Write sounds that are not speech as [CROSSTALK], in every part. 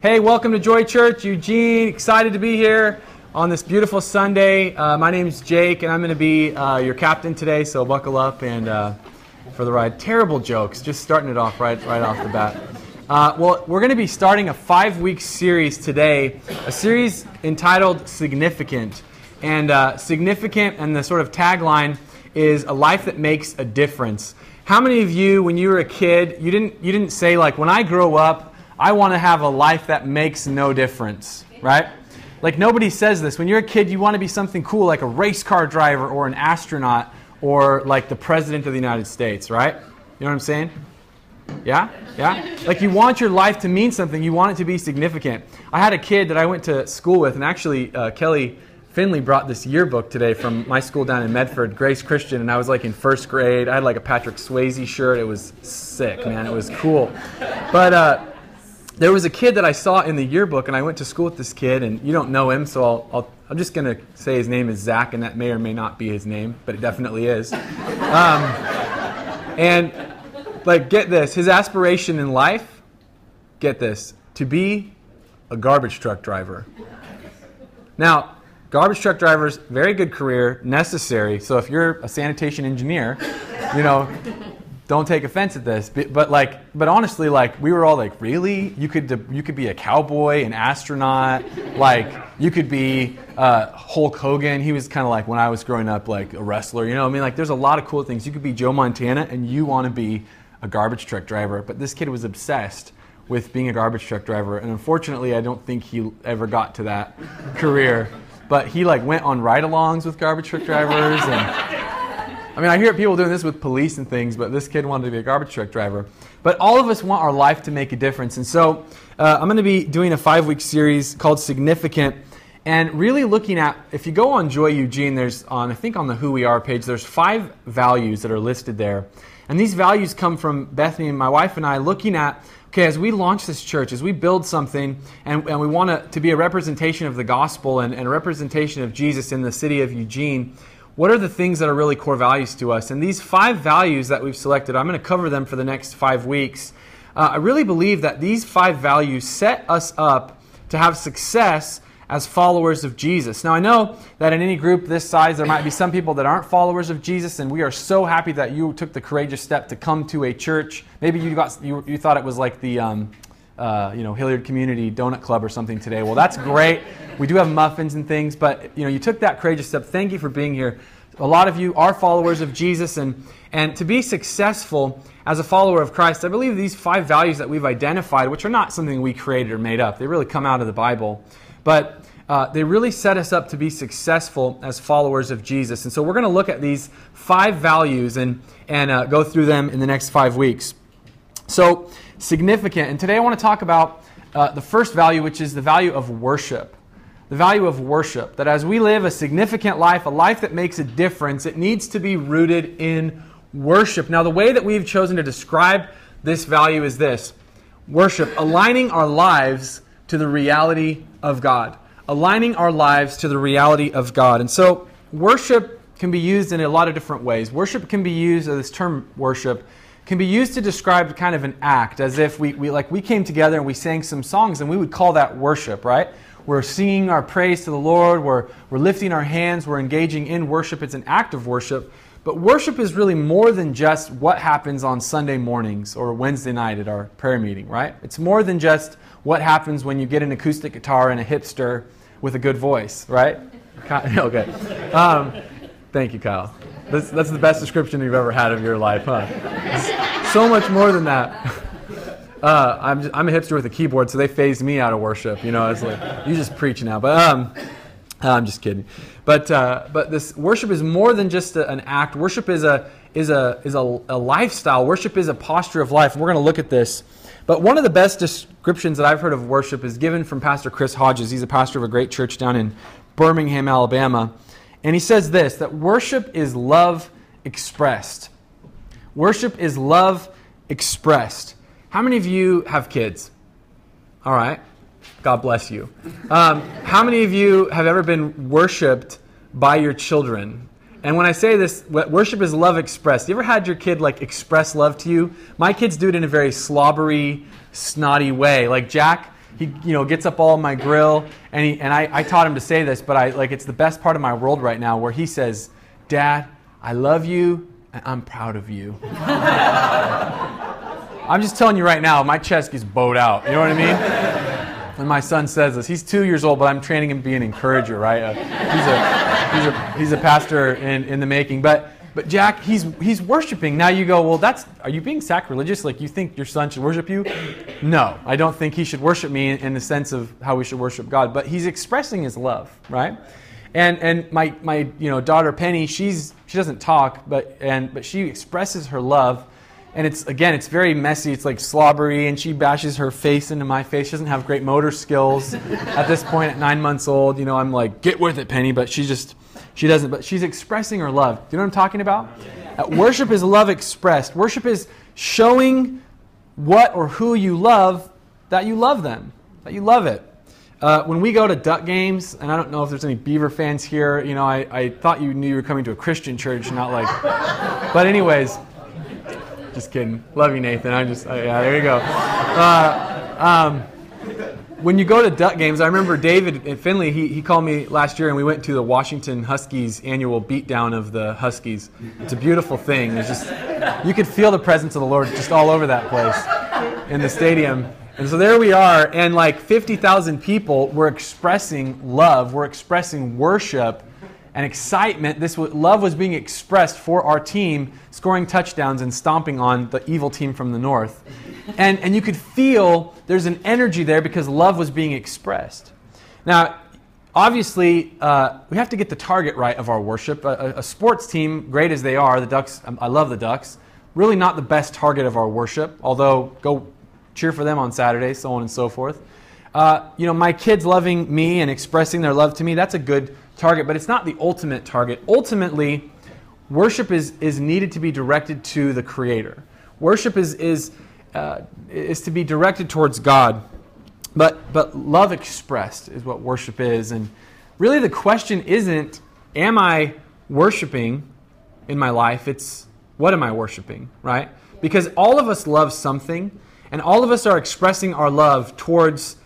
Hey, welcome to Joy Church, Eugene. Excited to be here on this beautiful Sunday. Uh, my name is Jake, and I'm going to be uh, your captain today. So buckle up and uh, for the ride. Terrible jokes, just starting it off right right off the bat. Uh, well, we're going to be starting a five-week series today, a series entitled "Significant." And uh, significant, and the sort of tagline is a life that makes a difference. How many of you, when you were a kid, you didn't you didn't say like, when I grow up? I want to have a life that makes no difference, right? Like nobody says this. When you're a kid, you want to be something cool like a race car driver or an astronaut or like the president of the United States, right? You know what I'm saying? Yeah? Yeah? Like you want your life to mean something, you want it to be significant. I had a kid that I went to school with, and actually, uh, Kelly Finley brought this yearbook today from my school down in Medford, Grace Christian, and I was like in first grade. I had like a Patrick Swayze shirt. It was sick, man. It was cool. But, uh, there was a kid that I saw in the yearbook, and I went to school with this kid, and you don't know him, so I'll, I'll, I'm just going to say his name is Zach, and that may or may not be his name, but it definitely is. Um, and, like, get this his aspiration in life, get this, to be a garbage truck driver. Now, garbage truck drivers, very good career, necessary. So if you're a sanitation engineer, you know, don't take offense at this but, like but honestly like we were all like really? You could you could be a cowboy an astronaut [LAUGHS] like you could be uh, hulk hogan. He was kind of like when i was growing up like a wrestler you know i mean? Like there's a lot of cool things. You could be joe montana and you want to be a garbage truck driver but this kid was obsessed with being a garbage truck driver and unfortunately i don't think he ever got to that career. But he like went on ride-alongs with garbage truck drivers and [LAUGHS] I mean, I hear people doing this with police and things, but this kid wanted to be a garbage truck driver. But all of us want our life to make a difference. And so uh, I'm going to be doing a five week series called Significant and really looking at if you go on Joy Eugene, there's on, I think on the Who We Are page, there's five values that are listed there. And these values come from Bethany and my wife and I looking at okay, as we launch this church, as we build something, and, and we want to, to be a representation of the gospel and, and a representation of Jesus in the city of Eugene, what are the things that are really core values to us? And these five values that we've selected, I'm going to cover them for the next five weeks. Uh, I really believe that these five values set us up to have success as followers of Jesus. Now, I know that in any group this size, there might be some people that aren't followers of Jesus, and we are so happy that you took the courageous step to come to a church. Maybe you got you, you thought it was like the um, uh, you know, Hilliard Community Donut Club or something today. Well, that's great. We do have muffins and things, but you know, you took that courageous step. Thank you for being here. A lot of you are followers of Jesus, and and to be successful as a follower of Christ, I believe these five values that we've identified, which are not something we created or made up, they really come out of the Bible, but uh, they really set us up to be successful as followers of Jesus. And so we're going to look at these five values and and uh, go through them in the next five weeks. So significant. And today I want to talk about uh, the first value, which is the value of worship. The value of worship. That as we live a significant life, a life that makes a difference, it needs to be rooted in worship. Now, the way that we've chosen to describe this value is this worship, aligning our lives to the reality of God. Aligning our lives to the reality of God. And so, worship can be used in a lot of different ways. Worship can be used, this term worship, can be used to describe kind of an act, as if we, we like we came together and we sang some songs, and we would call that worship, right? We're singing our praise to the Lord, we're, we're lifting our hands, we're engaging in worship. It's an act of worship. But worship is really more than just what happens on Sunday mornings or Wednesday night at our prayer meeting, right? It's more than just what happens when you get an acoustic guitar and a hipster with a good voice, right? [LAUGHS] okay. Um, thank you, Kyle. That's, that's the best description you've ever had of your life, huh? so much more than that. [LAUGHS] Uh, I'm, just, I'm a hipster with a keyboard, so they phased me out of worship. You know, it's like, you just preach now. But um, I'm just kidding. But, uh, but this worship is more than just a, an act. Worship is, a, is, a, is a, a lifestyle. Worship is a posture of life. We're going to look at this. But one of the best descriptions that I've heard of worship is given from Pastor Chris Hodges. He's a pastor of a great church down in Birmingham, Alabama. And he says this that worship is love expressed. Worship is love expressed. How many of you have kids? All right. God bless you. Um, how many of you have ever been worshiped by your children? And when I say this, worship is love expressed. You ever had your kid like express love to you? My kids do it in a very slobbery, snotty way. Like Jack, he you know gets up all my grill, and he and I, I taught him to say this, but I like it's the best part of my world right now where he says, "Dad, I love you, and I'm proud of you." [LAUGHS] I'm just telling you right now, my chest gets bowed out. You know what I mean? When my son says this, he's two years old, but I'm training him to be an encourager, right? Uh, he's, a, he's, a, he's a pastor in, in the making. But, but Jack, he's, he's worshiping. Now you go, well, that's, are you being sacrilegious? Like you think your son should worship you? No, I don't think he should worship me in, in the sense of how we should worship God. But he's expressing his love, right? And, and my, my you know, daughter Penny, she's, she doesn't talk, but, and, but she expresses her love and it's again it's very messy it's like slobbery and she bashes her face into my face she doesn't have great motor skills at this point at nine months old you know i'm like get with it penny but she just she doesn't but she's expressing her love do you know what i'm talking about uh, worship is love expressed worship is showing what or who you love that you love them that you love it uh, when we go to duck games, and I don't know if there's any Beaver fans here, you know, I, I thought you knew you were coming to a Christian church, not like. [LAUGHS] But, anyways, just kidding. Love you, Nathan. I'm just, yeah, there you go. Uh, um, when you go to duck games, I remember David in Finley, he, he called me last year and we went to the Washington Huskies annual beatdown of the Huskies. It's a beautiful thing. It's just, you could feel the presence of the Lord just all over that place in the stadium. And so there we are, and like 50,000 people were expressing love, were expressing worship and excitement. This love was being expressed for our team, scoring touchdowns and stomping on the evil team from the north. And, and you could feel there's an energy there because love was being expressed. Now, obviously, uh, we have to get the target right of our worship. A, a, sports team, great as they are, the Ducks, I love the Ducks, really not the best target of our worship, although go cheer for them on Saturday, so on and so forth. Uh, you know, my kids loving me and expressing their love to me, that's a good target, but it's not the ultimate target. Ultimately, worship is, is needed to be directed to the Creator. Worship is, is, uh, is to be directed towards God. But, but love expressed is what worship is. And really, the question isn't, am I worshiping in my life? It's, what am I worshiping, right? Because all of us love something, and all of us are expressing our love towards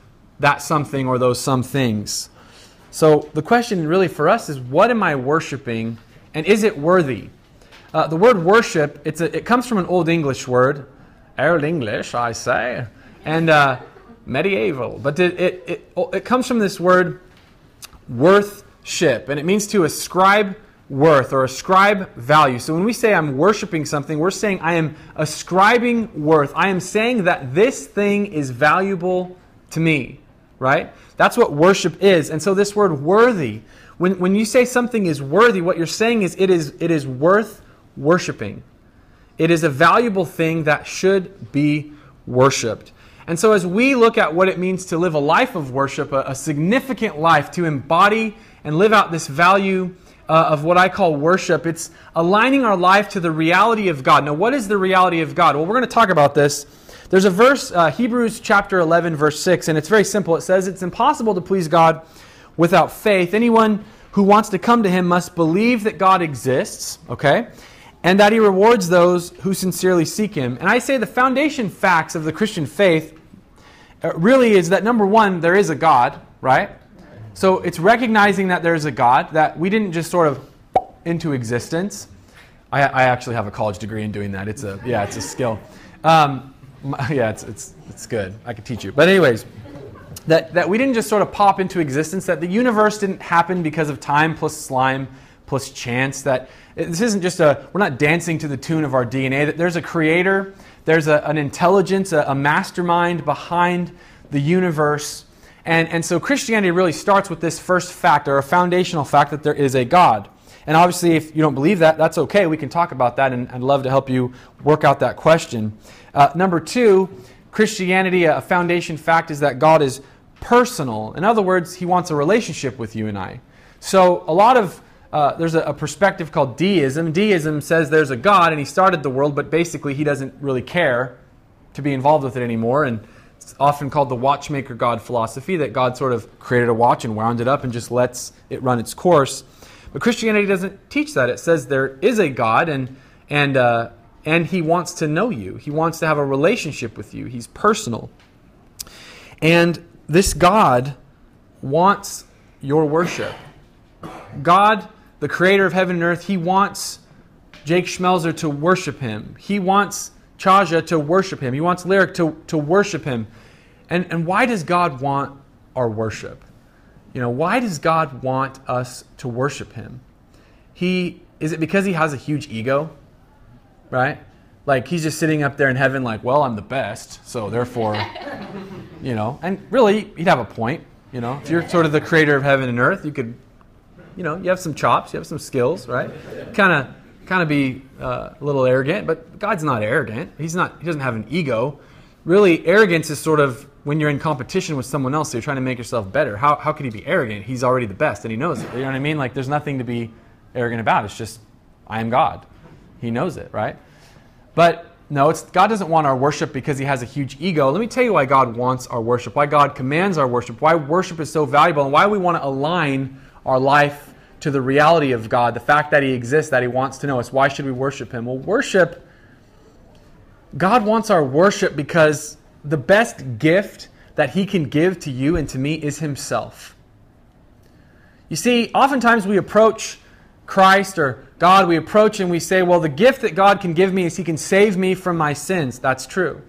that something or those some things. So the question really for us is what am I worshiping and is it worthy? Uh, the word worship, it's a, it comes from an Old English word, Old English, I say, and uh, medieval. But it, it, it, it comes from this word worthship, and it means to ascribe worth or ascribe value. So when we say I'm worshiping something, we're saying I am ascribing worth. I am saying that this thing is valuable to me, right? That's what worship is. And so this word worthy, when, when you say something is worthy, what you're saying is it is it is worth worshiping. It is a valuable thing that should be worshiped. And so as we look at what it means to live a life of worship, a, a significant life, to embody and live out this value uh, of what I call worship, it's aligning our life to the reality of God. Now, what is the reality of God? Well, we're going to talk about this there's a verse, uh, Hebrews chapter 11, verse 6, and it's very simple. It says, It's impossible to please God without faith. Anyone who wants to come to him must believe that God exists, okay? And that he rewards those who sincerely seek him. And I say the foundation facts of the Christian faith uh, really is that number one, there is a God, right? So it's recognizing that there's a God, that we didn't just sort of into existence. I, I actually have a college degree in doing that. It's a, yeah, it's a skill. Um, [LAUGHS] yeah, it's, it's, it's good. I could teach you. But, anyways, that, that we didn't just sort of pop into existence, that the universe didn't happen because of time plus slime plus chance, that this isn't just a, we're not dancing to the tune of our DNA, that there's a creator, there's a, an intelligence, a, a mastermind behind the universe. And, and so Christianity really starts with this first fact, or a foundational fact, that there is a God. And obviously, if you don't believe that, that's okay. We can talk about that, and I'd love to help you work out that question. Uh, number two, Christianity, a foundation fact is that God is personal. In other words, He wants a relationship with you and I. So, a lot of uh, there's a, a, perspective called deism. Deism says there's a God and He started the world, but basically He doesn't really care to be involved with it anymore. And it's often called the watchmaker God philosophy that God sort of created a watch and wound it up and just lets it run its course. But Christianity doesn't teach that. It says there is a God and and uh, and he wants to know you. He wants to have a relationship with you. He's personal. And this God wants your worship. God, the creator of heaven and earth, he wants Jake Schmelzer to worship him. He wants Chaja to worship him. He wants Lyric to, to worship him. And, and why does God want our worship? You know, why does God want us to worship him? He is it because he has a huge ego? Right? Like he's just sitting up there in heaven like, well, I'm the best, so therefore, [LAUGHS] you know, and really he'd have a point, you know. If you're sort of the creator of heaven and earth, you could you know, you have some chops, you have some skills, right? Kind of kind of be uh, a little arrogant, but God's not arrogant. He's not. He doesn't have an ego. Really, arrogance is sort of when you're in competition with someone else, so you're trying to make yourself better. How, how could he be arrogant? He's already the best, and he knows it. You know what I mean? Like, there's nothing to be arrogant about. It's just, I am God. He knows it, right? But no, it's, God doesn't want our worship because he has a huge ego. Let me tell you why God wants our worship, why God commands our worship, why worship is so valuable, and why we want to align our life to the reality of God, the fact that He exists, that He wants to know us. Why should we worship Him? Well, worship, God wants our worship because the best gift that He can give to you and to me is Himself. You see, oftentimes we approach Christ or God, we approach and we say, well, the gift that God can give me is He can save me from my sins. That's true.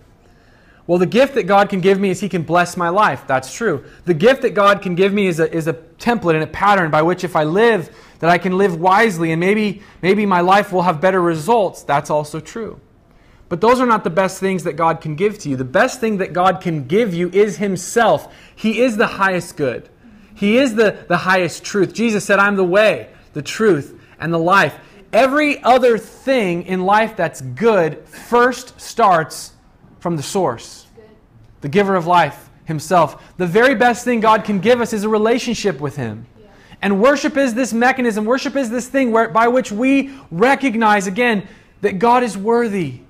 Well, the gift that God can give me is He can bless my life. That's true. The gift that God can give me is a, is a template and a pattern by which if I live, that I can live wisely and maybe, maybe my life will have better results. That's also true. But those are not the best things that God can give to you. The best thing that God can give you is Himself. He is the highest good, He is the, the highest truth. Jesus said, I'm the way, the truth, and the life. Every other thing in life that's good first starts from the source, the giver of life himself. The very best thing God can give us is a relationship with him. And worship is this mechanism, worship is this thing where, by which we recognize again that God is worthy,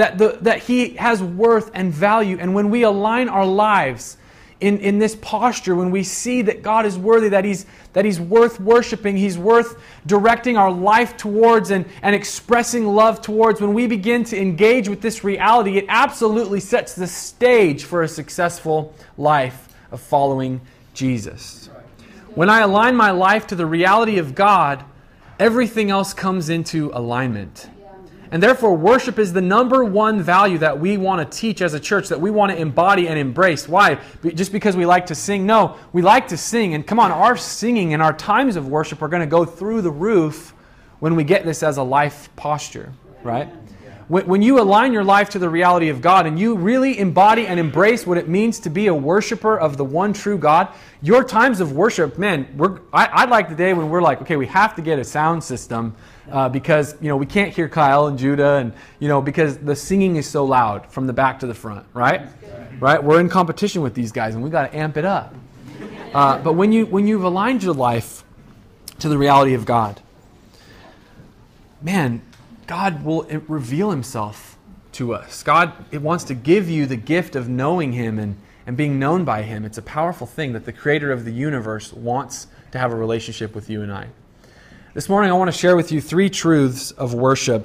that, the, that He has worth and value. And when we align our lives in, in this posture, when we see that God is worthy, that he's, that he's worth worshiping, He's worth directing our life towards and, and expressing love towards, when we begin to engage with this reality, it absolutely sets the stage for a successful life of following Jesus. When I align my life to the reality of God, everything else comes into alignment. And therefore, worship is the number one value that we want to teach as a church, that we want to embody and embrace. Why? Just because we like to sing? No, we like to sing. And come on, our singing and our times of worship are going to go through the roof when we get this as a life posture, right? When, you align your life to the reality of God and you really embody and embrace what it means to be a worshiper of the one true God, your times of worship, man, I, I like the day when we're like, okay, we have to get a sound system uh, because you know we can't hear Kyle and Judah, and you know because the singing is so loud from the back to the front, right? Right? We're in competition with these guys, and we got to amp it up. Uh, but when you when you've aligned your life to the reality of God, man, God will reveal Himself to us. God it wants to give you the gift of knowing Him and and being known by Him. It's a powerful thing that the Creator of the universe wants to have a relationship with you and I. This morning, I want to share with you three truths of worship.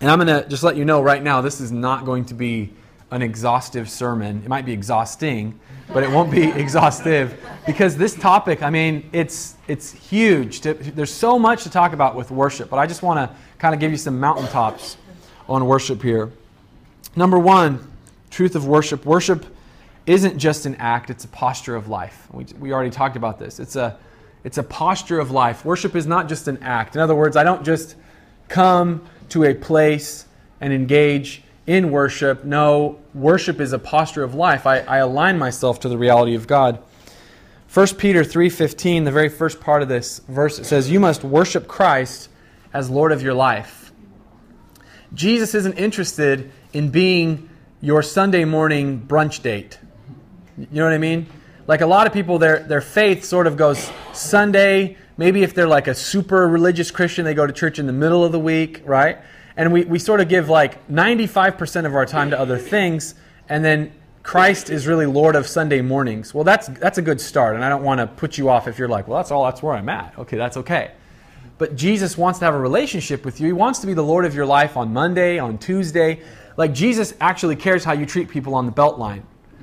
And I'm going to just let you know right now, this is not going to be an exhaustive sermon. It might be exhausting, but it won't be [LAUGHS] exhaustive because this topic, I mean, it's, it's huge. There's so much to talk about with worship, but I just want to kind of give you some mountaintops on worship here. Number one, truth of worship. Worship isn't just an act, it's a posture of life. We, we already talked about this. It's a it's a posture of life. Worship is not just an act. In other words, I don't just come to a place and engage in worship. No, worship is a posture of life. I, I align myself to the reality of God. 1 Peter 3:15, the very first part of this verse, it says, "You must worship Christ as Lord of your life." Jesus isn't interested in being your Sunday morning brunch date. You know what I mean? Like a lot of people, their, their faith sort of goes Sunday. Maybe if they're like a super religious Christian, they go to church in the middle of the week, right? And we, we sort of give like 95% of our time to other things, and then Christ is really Lord of Sunday mornings. Well, that's, that's a good start, and I don't want to put you off if you're like, well, that's all, that's where I'm at. Okay, that's okay. But Jesus wants to have a relationship with you. He wants to be the Lord of your life on Monday, on Tuesday. Like Jesus actually cares how you treat people on the Beltline.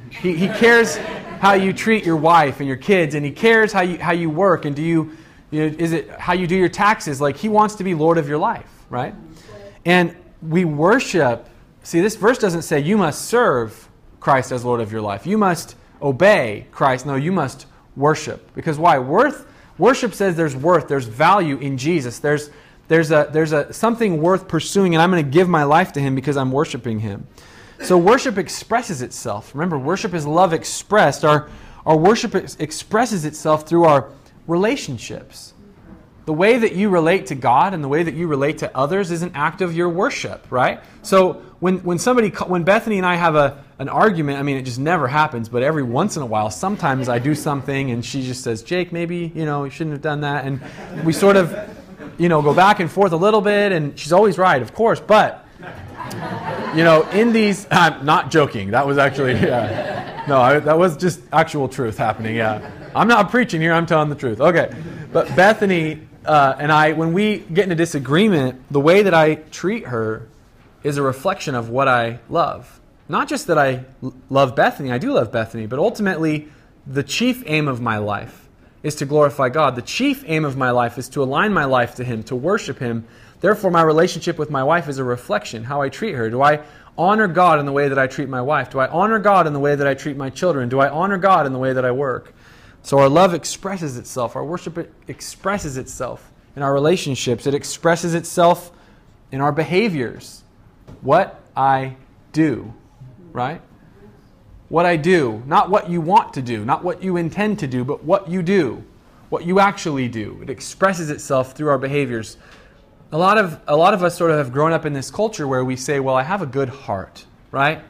He, he cares how you treat your wife and your kids, and He cares how you how you work, and do you, you know, is it how you do your taxes? Like He wants to be Lord of your life, right? And we worship. See, this verse doesn't say you must serve Christ as Lord of your life. You must obey Christ. No, you must worship. Because why? Worth worship says there's worth, there's value in Jesus. There's there's a there's a something worth pursuing, and I'm going to give my life to Him because I'm worshiping Him. So worship expresses itself. Remember, worship is love expressed. Our our worship ex- expresses itself through our relationships. The way that you relate to God and the way that you relate to others is an act of your worship, right? So when, when somebody, when Bethany and I have a, an argument, I mean, it just never happens, but every once in a while, sometimes I do something and she just says, Jake, maybe, you know, you shouldn't have done that. And we sort of, you know, go back and forth a little bit, and she's always right, of course, but, you know, in these, [LAUGHS] I'm not joking, that was actually, yeah. No, I, that was just actual truth happening, yeah. I'm not preaching here, I'm telling the truth. Okay. But Bethany uh, and I, when we get in a disagreement, the way that I treat her is a reflection of what I love. Not just that I love Bethany, I do love Bethany, but ultimately, the chief aim of my life is to glorify God. The chief aim of my life is to align my life to Him, to worship Him. Therefore, my relationship with my wife is a reflection, how I treat her. Do I honor God in the way that I treat my wife? Do I honor God in the way that I treat my children? Do I honor God in the way that I work? So our love expresses itself, our worship expresses itself in our relationships, it expresses itself in our behaviors. What I do, right? What I do, not what you want to do, not what you intend to do, but what you do, what you actually do. It expresses itself through our behaviors. A lot of a lot of us sort of have grown up in this culture where we say, "Well, I have a good heart," right?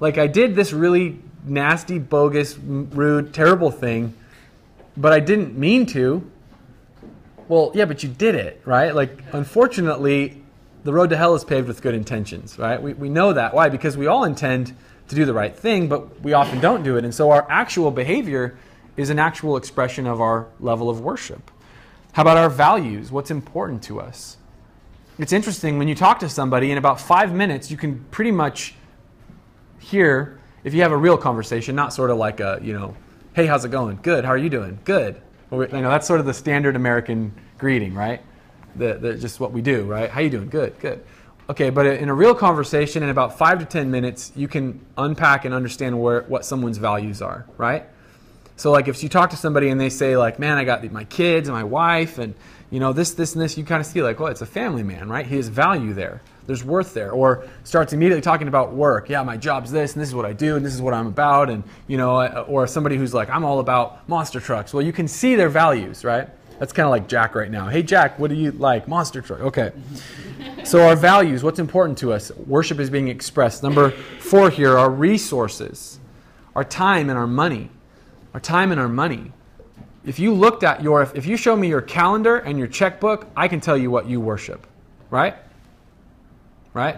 Like I did this really nasty, bogus, rude, terrible thing, but I didn't mean to. Well, yeah, but you did it, right? Like, unfortunately, the road to hell is paved with good intentions, right? We, we know that. Why? Because we all intend to do the right thing, but we often don't do it. And so our actual behavior is an actual expression of our level of worship. How about our values? What's important to us? It's interesting when you talk to somebody, in about five minutes, you can pretty much hear if you have a real conversation, not sort of like a, you know, hey, how's it going? Good. How are you doing? Good. You know, that's sort of the standard American greeting, right? The, the, just what we do, right? How you doing? Good, good. Okay, but in a real conversation, in about five to ten minutes, you can unpack and understand where what someone's values are, right? So, like, if you talk to somebody and they say, like, "Man, I got my kids and my wife, and you know this, this, and this," you kind of see, like, "Well, it's a family man, right? He has value there. There's worth there." Or starts immediately talking about work. Yeah, my job's this, and this is what I do, and this is what I'm about, and you know, uh, uh, or somebody who's like, "I'm all about monster trucks." Well, you can see their values, right? That's kind of like Jack right now. Hey, Jack, what do you like? Monster truck. Okay. So, our values, what's important to us? Worship is being expressed. Number four here, our resources, our time and our money. Our time and our money. If you looked at your, if you show me your calendar and your checkbook, I can tell you what you worship. Right? Right?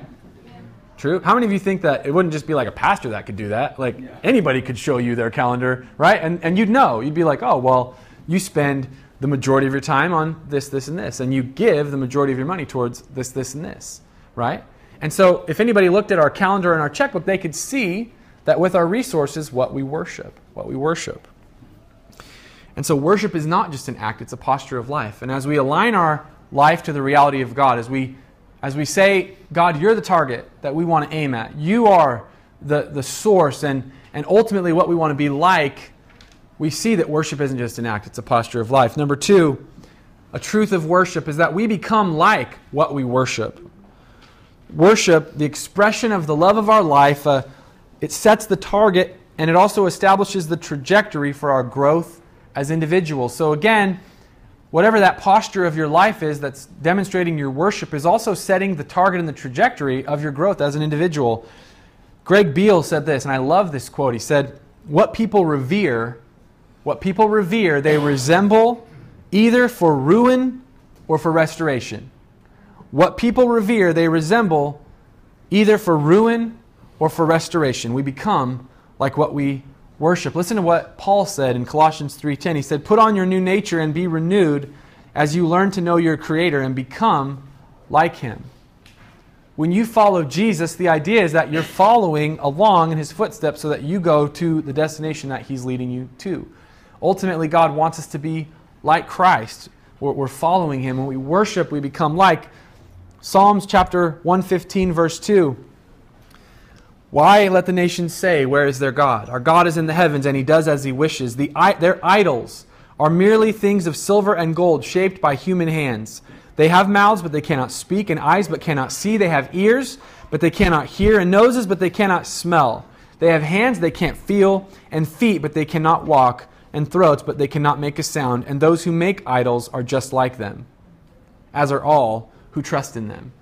True. How many of you think that it wouldn't just be like a pastor that could do that? Like anybody could show you their calendar, right? And, and you'd know. You'd be like, oh, well, you spend the majority of your time on this, this, and this. And you give the majority of your money towards this, this, and this, right? And so if anybody looked at our calendar and our checkbook, they could see that with our resources, what we worship, what we worship. And so worship is not just an act, it's a posture of life. And as we align our life to the reality of God, as we as we say, God, you're the target that we want to aim at. You are the, the source and, and ultimately what we want to be like we see that worship isn't just an act, it's a posture of life. Number two, a truth of worship is that we become like what we worship. Worship, the expression of the love of our life, uh, it sets the target and it also establishes the trajectory for our growth as individuals. So, again, whatever that posture of your life is that's demonstrating your worship is also setting the target and the trajectory of your growth as an individual. Greg Beale said this, and I love this quote. He said, What people revere what people revere, they resemble either for ruin or for restoration. What people revere, they resemble either for ruin or for restoration. We become like what we worship. Listen to what Paul said in Colossians 3:10. He said, "Put on your new nature and be renewed as you learn to know your creator and become like him." when you follow Jesus, the idea is that you're following along in his footsteps so that you go to the destination that he's leading you to. Ultimately, God wants us to be like Christ. We're, following him. When we worship, we become like. Psalms chapter 115, verse 2. Why let the nations say, Where is their God? Our God is in the heavens, and he does as he wishes. The, their idols are merely things of silver and gold shaped by human hands. They have mouths, but they cannot speak, and eyes, but cannot see. They have ears, but they cannot hear, and noses, but they cannot smell. They have hands they can't feel, and feet, but they cannot walk, and throats, but they cannot make a sound. And those who make idols are just like them, as are all who trust in them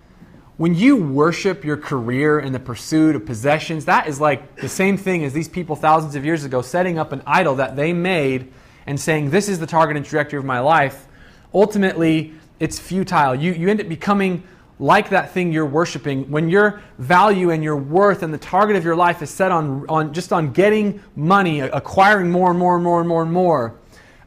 when you worship your career in the pursuit of possessions, that is like the same thing as these people thousands of years ago setting up an idol that they made and saying, This is the target and trajectory of my life. Ultimately, it's futile. You, you end up becoming like that thing you're worshiping when your value and your worth and the target of your life is set on, on just on getting money, acquiring more and more and more and more and more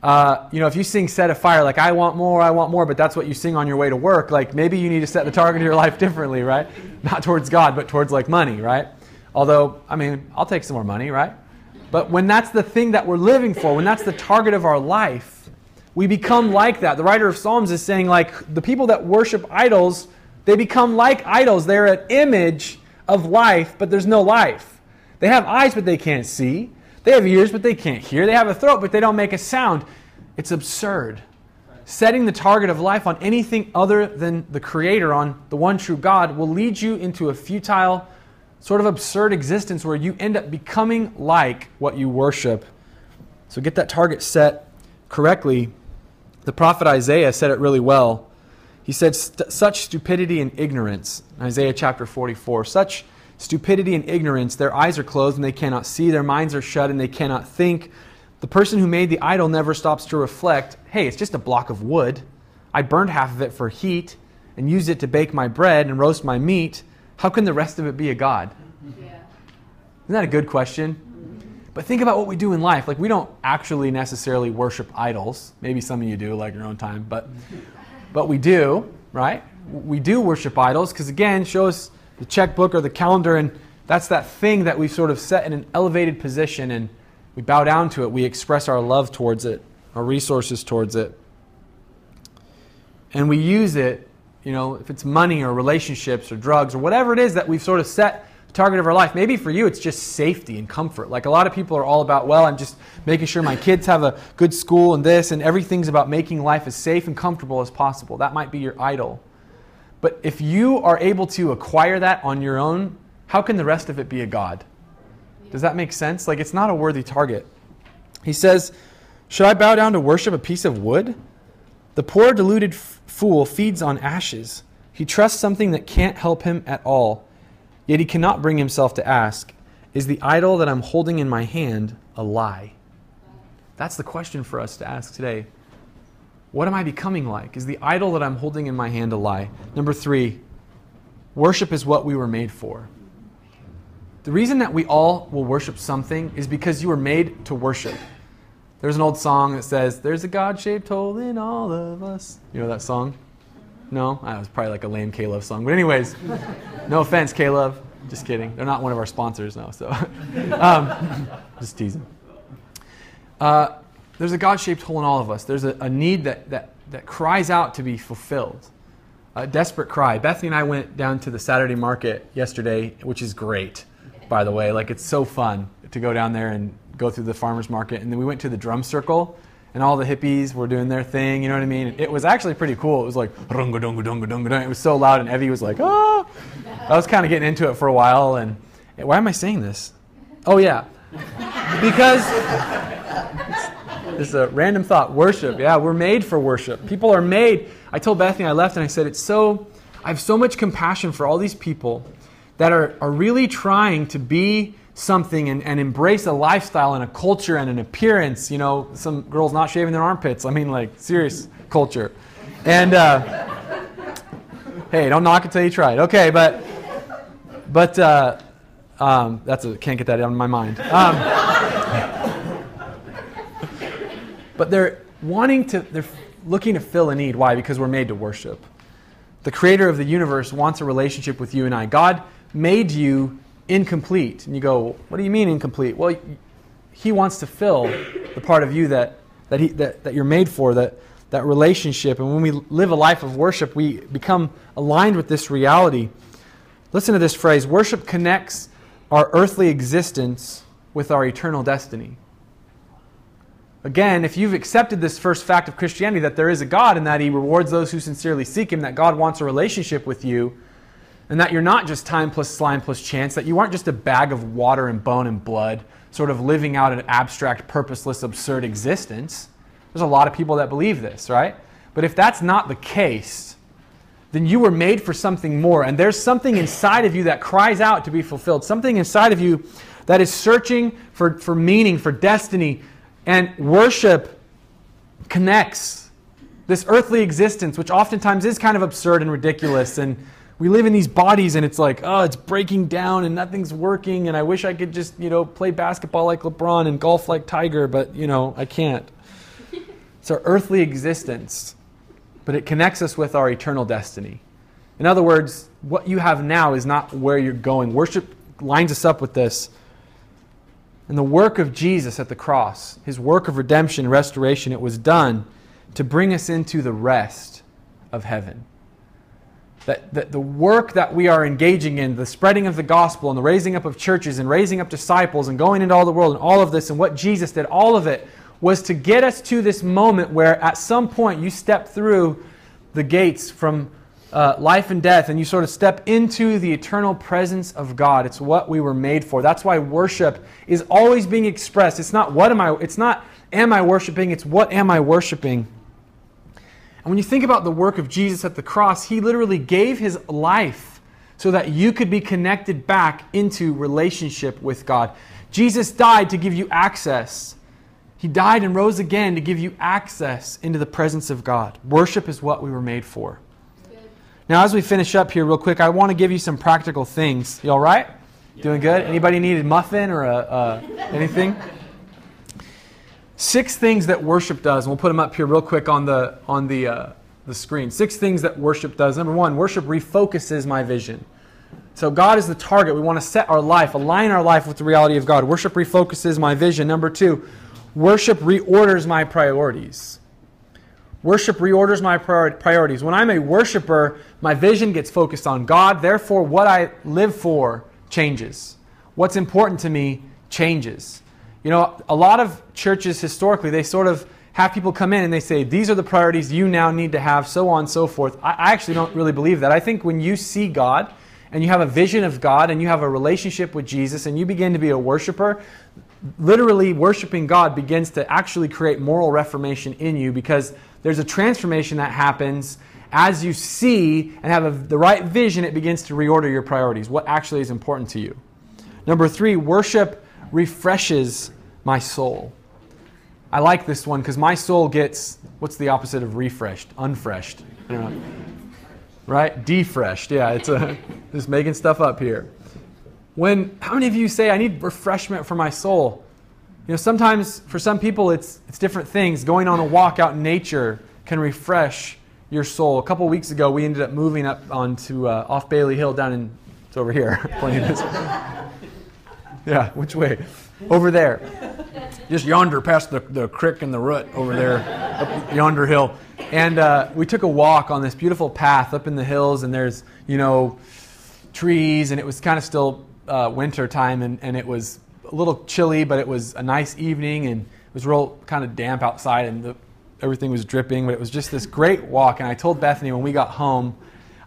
uh, you know, if you sing set a fire, like I want more, I want more, but that's what you sing on your way to work, like maybe you need to set the target of your life differently, right? [LAUGHS] Not towards God, but towards like money, right? Although, I mean, I'll take some more money, right? But when that's the thing that we're living for, when that's the target of our life, we become like that. The writer of Psalms is saying, like, the people that worship idols, they become like idols. They're an image of life, but there's no life. They have eyes, but they can't see. They have ears, but they can't hear. They have a throat, but they don't make a sound. It's absurd. Setting the target of life on anything other than the Creator, on the one true God, will lead you into a futile, sort of absurd existence where you end up becoming like what you worship. So get that target set correctly. The prophet Isaiah said it really well. He said, Such stupidity and ignorance, Isaiah chapter 44, such stupidity and ignorance. Their eyes are closed and they cannot see, their minds are shut and they cannot think. The person who made the idol never stops to reflect hey, it's just a block of wood. I burned half of it for heat and used it to bake my bread and roast my meat. How can the rest of it be a God? Yeah. Isn't that a good question? But think about what we do in life. Like, we don't actually necessarily worship idols. Maybe some of you do, like your own time, but, but we do, right? We do worship idols because, again, shows the checkbook or the calendar, and that's that thing that we've sort of set in an elevated position, and we bow down to it. We express our love towards it, our resources towards it. And we use it, you know, if it's money or relationships or drugs or whatever it is that we've sort of set target of our life. Maybe for you, it's just safety and comfort. Like a lot of people are all about, well, I'm just making sure my kids have a good school and this, and everything's about making life as safe and comfortable as possible. That might be your idol. But if you are able to acquire that on your own, how can the rest of it be a God? Does that make sense? Like, it's not a worthy target. He says, Should I bow down to worship a piece of wood? The poor, deluded f- fool feeds on ashes. He trusts something that can't help him at all. Yet he cannot bring himself to ask, Is the idol that I'm holding in my hand a lie? That's the question for us to ask today. What am I becoming like? Is the idol that I'm holding in my hand a lie? Number three, worship is what we were made for. The reason that we all will worship something is because you were made to worship. There's an old song that says, There's a God shaped hole in all of us. You know that song? No? Ah, it was probably like a lame K-Love song. But, anyways, no offense, K-Love. Just kidding. They're not one of our sponsors, no. So, [LAUGHS] um, [LAUGHS] just teasing. Uh, there's a God shaped hole in all of us. There's a, a, need that, that, that cries out to be fulfilled. A desperate cry. Bethany and I went down to the Saturday market yesterday, which is great, by the way. Like, it's so fun to go down there and go through the farmer's market. And then we went to the drum circle, and all the hippies were doing their thing, you know what I mean? It was actually pretty cool. It was like, runga dunga dunga dunga It was so loud, and Evie was like, ah. I was kind of getting into it for a while, and why am I saying this? Oh, yeah. Because this is a random thought. Worship. Yeah, we're made for worship. People are made. I told Bethany, I left and I said, it's so, I have so much compassion for all these people that are, are really trying to be something and, and embrace a lifestyle and a culture and an appearance. You know, some girls not shaving their armpits. I mean, like, serious culture. And, uh, hey, don't knock it till you try it. Okay, but, but, uh, um, that's a, can't get that out of my mind. Um, but they're wanting to, they're looking to fill a need. Why? Because we're made to worship. the creator of the universe, wants a relationship with you and I. God made you incomplete. And you go, what do you mean incomplete? Well, he wants to fill the part of you that, that, he, that, that you're made for, that, that relationship. And when we live a life of worship, we become aligned with this reality. Listen to this phrase worship connects our earthly existence with our eternal destiny. Again, if you've accepted this first fact of Christianity that there is a God and that He rewards those who sincerely seek Him, that God wants a relationship with you, and that you're not just time plus slime plus chance, that you aren't just a bag of water and bone and blood, sort of living out an abstract, purposeless, absurd existence. There's a lot of people that believe this, right? But if that's not the case, then you were made for something more. And there's something inside of you that cries out to be fulfilled, something inside of you that is searching for, for meaning, for destiny, and worship connects this earthly existence, which oftentimes is kind of absurd and ridiculous. And we live in these bodies and it's like, oh, it's breaking down and nothing's working. And I wish I could just, you know, play basketball like LeBron and golf like Tiger, but, you know, I can't. [LAUGHS] It's our earthly existence, but it connects us with our eternal destiny. In other words, what you have now is not where you're going. Worship lines us up with this. And the work of Jesus at the cross, his work of redemption and restoration, it was done to bring us into the rest of heaven. That, that the work that we are engaging in, the spreading of the gospel and the raising up of churches and raising up disciples and going into all the world and all of this and what Jesus did, all of it was to get us to this moment where at some point you step through the gates from uh, life and death, and you sort of step into the eternal presence of God. It's what we were made for. That's why worship is always being expressed. It's not what am I, it's not am I worshiping, it's what am I worshiping. And when you think about the work of Jesus at the cross, he literally gave his life so that you could be connected back into relationship with God. Jesus died to give you access. He died and rose again to give you access into the presence of God. Worship is what we were made for. Now, as we finish up here, real quick, I want to give you some practical things. You all right? Yeah. Doing good? Anybody need a muffin or a, uh, anything? Six things that worship does, and we'll put them up here real quick on the on the uh, the screen. Six things that worship does. Number one, worship refocuses my vision. So God is the target. We want to set our life, align our life with the reality of God. Worship refocuses my vision. Number two, worship reorders my priorities. Worship reorders my priorities. When I'm a worshiper, my vision gets focused on God. Therefore, what I live for changes. What's important to me changes. You know, a lot of churches historically, they sort of have people come in and they say, These are the priorities you now need to have, so on and so forth. I, actually don't really believe that. I think when you see God and you have a vision of God and you have a relationship with Jesus and you begin to be a worshiper, literally worshiping God begins to actually create moral reformation in you because there's a transformation that happens as you see and have a, the right vision, it begins to reorder your priorities. What actually is important to you? Number three, worship refreshes my soul. I like this one because my soul gets what's the opposite of refreshed? Unfreshed. Right? Defreshed. Yeah, it's a, [LAUGHS] just making stuff up here. When how many of you say I need refreshment for my soul? You know, sometimes for some people it's it's different things. Going on a walk out in nature can refresh your soul. A couple weeks ago, we ended up moving up onto uh, off Bailey Hill down in it's over here. [LAUGHS] yeah, which way? Over there. Just yonder, past the, the creek and the root over there, up yonder hill. And uh, we took a walk on this beautiful path up in the hills, and there's you know trees, and it was kind of still uh, winter time, and, and it was a little chilly, but it was a nice evening and it was real kind of damp outside and the, everything was dripping. But it was just this great walk. And I told Bethany when we got home,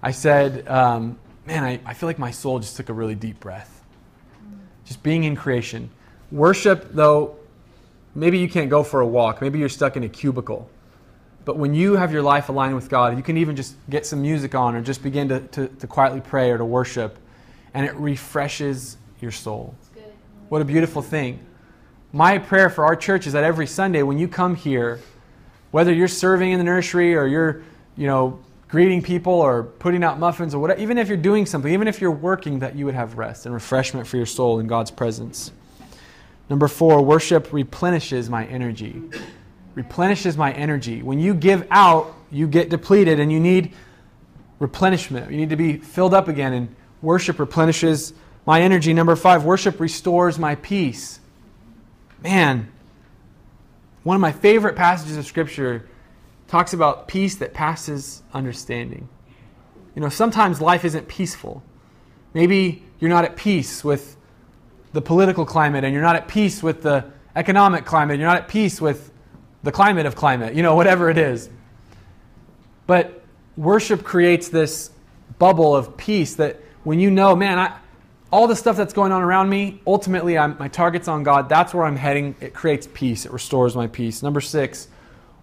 I said, um, Man, I, I feel like my soul just took a really deep breath. Just being in creation. Worship, though, maybe you can't go for a walk. Maybe you're stuck in a cubicle. But when you have your life aligned with God, you can even just get some music on or just begin to, to, to quietly pray or to worship, and it refreshes your soul. What a beautiful thing. My prayer for our church is that every Sunday when you come here, whether you're serving in the nursery or you're, you know, greeting people or putting out muffins or whatever, even if you're doing something, even if you're working, that you would have rest and refreshment for your soul in God's presence. Number four, worship replenishes my energy. Replenishes my energy. When you give out, you get depleted and you need replenishment. You need to be filled up again, and worship replenishes my energy. Number five, worship restores my peace. Man, one of my favorite passages of Scripture talks about peace that passes understanding. You know, sometimes life isn't peaceful. Maybe you're not at peace with the political climate and you're not at peace with the economic climate, you're not at peace with the climate of climate, you know, [LAUGHS] whatever it is. But worship creates this bubble of peace that when you know, man, I, all the stuff that's going on around me, ultimately I'm, my target's on God. That's where I'm heading. It creates peace, it restores my peace. Number six,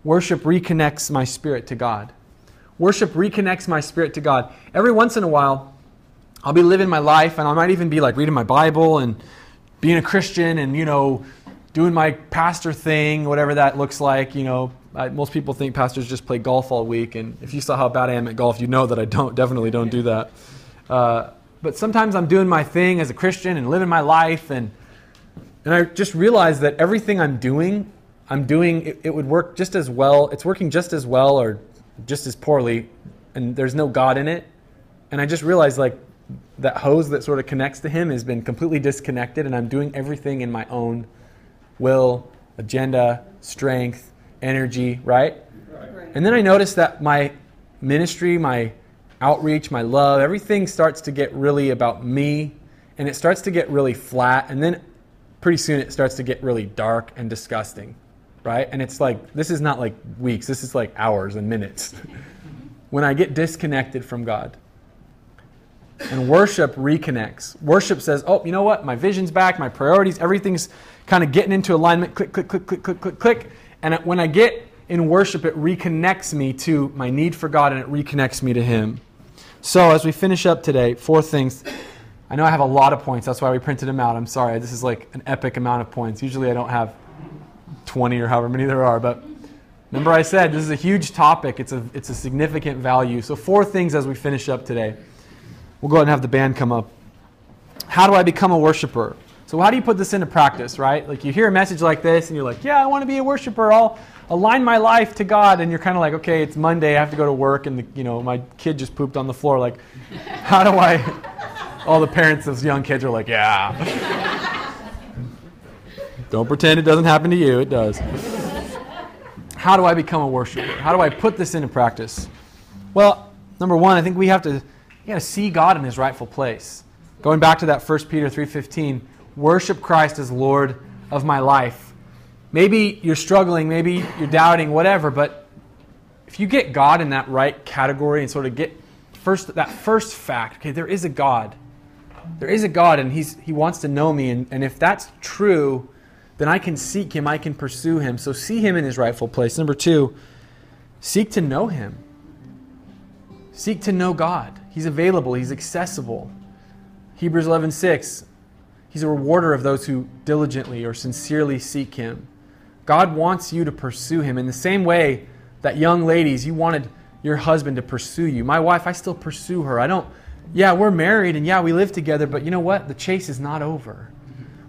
worship reconnects my spirit to God. Worship reconnects my spirit to God. Every once in a while, I'll be living my life and I might even be like reading my Bible and being a Christian and, you know, doing my pastor thing, whatever that looks like. You know, I, most people think pastors just play golf all week. And if you saw how bad I am at golf, you know that I don't, definitely don't do that. Uh, but sometimes I'm doing my thing as a Christian and living my life. And, and I just realize that everything I'm doing, I'm doing, it, it would work just as well. It's working just as well or just as poorly. And there's no God in it. And I just realized, like, that hose that sort of connects to him has been completely disconnected, and I'm doing everything in my own will, agenda, strength, energy, right? right? And then I notice that my ministry, my outreach, my love, everything starts to get really about me, and it starts to get really flat, and then pretty soon it starts to get really dark and disgusting, right? And it's like, this is not like weeks, this is like hours and minutes. [LAUGHS] when I get disconnected from God. And worship reconnects. Worship says, oh, you know what? My vision's back, my priorities, everything's kind of getting into alignment. Click, click, click, click, click, click, click. And when I get in worship, it reconnects me to my need for God and it reconnects me to Him. So, as we finish up today, four things. I know I have a lot of points. That's why we printed them out. I'm sorry. This is like an epic amount of points. Usually I don't have 20 or however many there are. But remember, I said this is a huge topic, it's a, it's a significant value. So, four things as we finish up today. We'll go ahead and have the band come up. How do I become a worshiper? So, how do you put this into practice, right? Like, you hear a message like this, and you're like, yeah, I want to be a worshiper. I'll align my life to God. And you're kind of like, okay, it's Monday. I have to go to work, and, the, you know, my kid just pooped on the floor. Like, how do I. [LAUGHS] All the parents of young kids are like, yeah. [LAUGHS] Don't pretend it doesn't happen to you, it does. How do I become a worshiper? How do I put this into practice? Well, number one, I think we have to you got to see God in his rightful place. Going back to that 1 Peter 3:15, worship Christ as Lord of my life. Maybe you're struggling, maybe you're doubting, whatever, but if you get God in that right category and sort of get first that first fact, okay, there is a God. There is a God and he's he wants to know me and, and if that's true, then I can seek him, I can pursue him. So see him in his rightful place. Number 2, seek to know him. Seek to know God. He's available, He's accessible. Hebrews 11:6 He's a rewarder of those who diligently or sincerely seek him. God wants you to pursue him in the same way that young ladies, you wanted your husband to pursue you. My wife, I still pursue her. I don't yeah, we're married and yeah, we live together, but you know what? The chase is not over.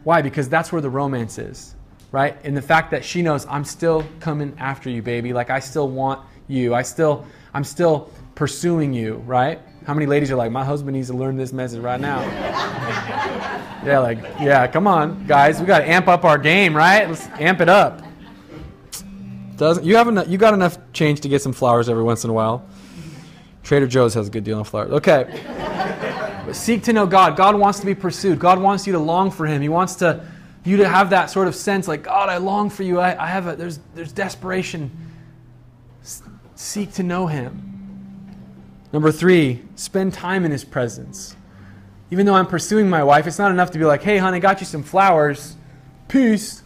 Why? Because that's where the romance is, right? In the fact that she knows I'm still coming after you, baby. Like I still want you. I still I'm still pursuing you, right? How many ladies are like, my husband needs to learn this message right now? yeah, like, yeah, come on, guys, we got to amp up our game, right? Let's amp it up. Doesn't you have enough? You got enough change to get some flowers every once in a while. Trader Joe's has a good deal on flowers. Okay. Seek to know God. God wants to be pursued. God wants you to long for Him. He wants to you to have that sort of sense, like God, I long for you. I, I have a there's there's desperation. S- seek to know Him. Number three, spend time in His presence. Even though I'm pursuing my wife, it's not enough to be like, hey, honey, got you some flowers. Peace.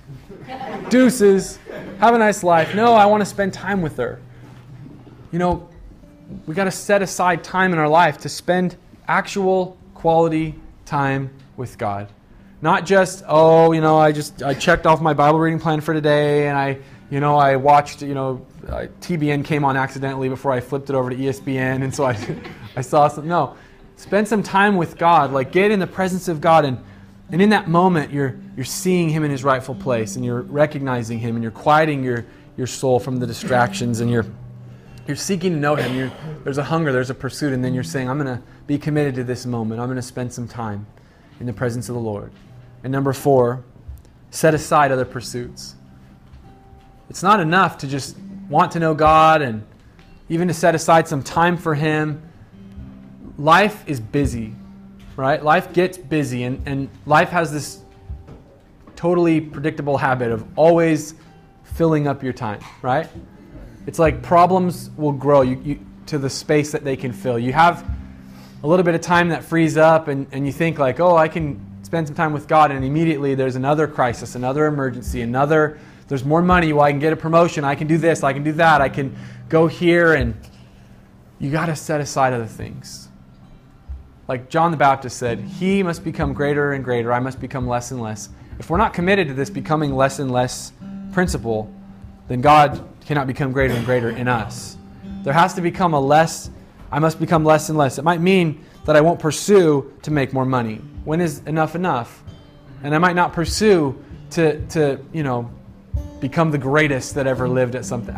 Deuces. Have a nice life. No, I want to spend time with her. You know, we got to set aside time in our life to spend actual quality time with God. Not just, oh, you know, I just I checked off my Bible reading plan for today and I, you know, I watched, you know, uh, TBN came on accidentally before I flipped it over to ESPN, and so I, [LAUGHS] I saw some. No, spend some time with God. Like get in the presence of God, and and in that moment, you're you're seeing Him in His rightful place, and you're recognizing Him, and you're quieting your your soul from the distractions, and you're you're seeking to know Him. You're, there's a hunger, there's a pursuit, and then you're saying, I'm going to be committed to this moment. I'm going to spend some time in the presence of the Lord. And number four, set aside other pursuits. It's not enough to just want to know God and even to set aside some time for Him. Life is busy, right? Life gets busy, and, and life has this totally predictable habit of always filling up your time, right? It's like problems will grow you, you, to the space that they can fill. You have a little bit of time that frees up, and, and you think, like, oh, I can spend some time with God, and immediately there's another crisis, another emergency, another, there's more money, well, I can get a promotion, I can do this, I can do that, I can go here, and you got to set aside other things. Like John the Baptist said, He must become greater and greater, I must become less and less. If we're not committed to this becoming less and less principle, then God cannot become greater and greater in us. There has to become a less, I must become less and less. It might mean that I won't pursue to make more money. When is enough enough? And I might not pursue to, to you know, become the greatest that ever lived at something.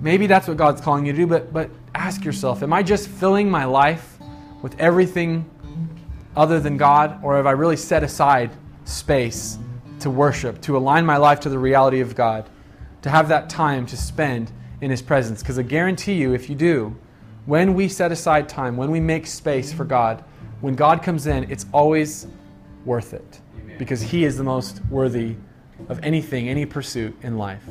Maybe that's what God's calling you to do, but, but ask yourself Am I just filling my life with everything other than God, or have I really set aside space to worship, to align my life to the reality of God? to have that time to spend in His presence. Because I guarantee you, if you do, when we set aside time, when we make space for God, when God comes in, it's always worth it. Because He is the most worthy of anything, any pursuit in life.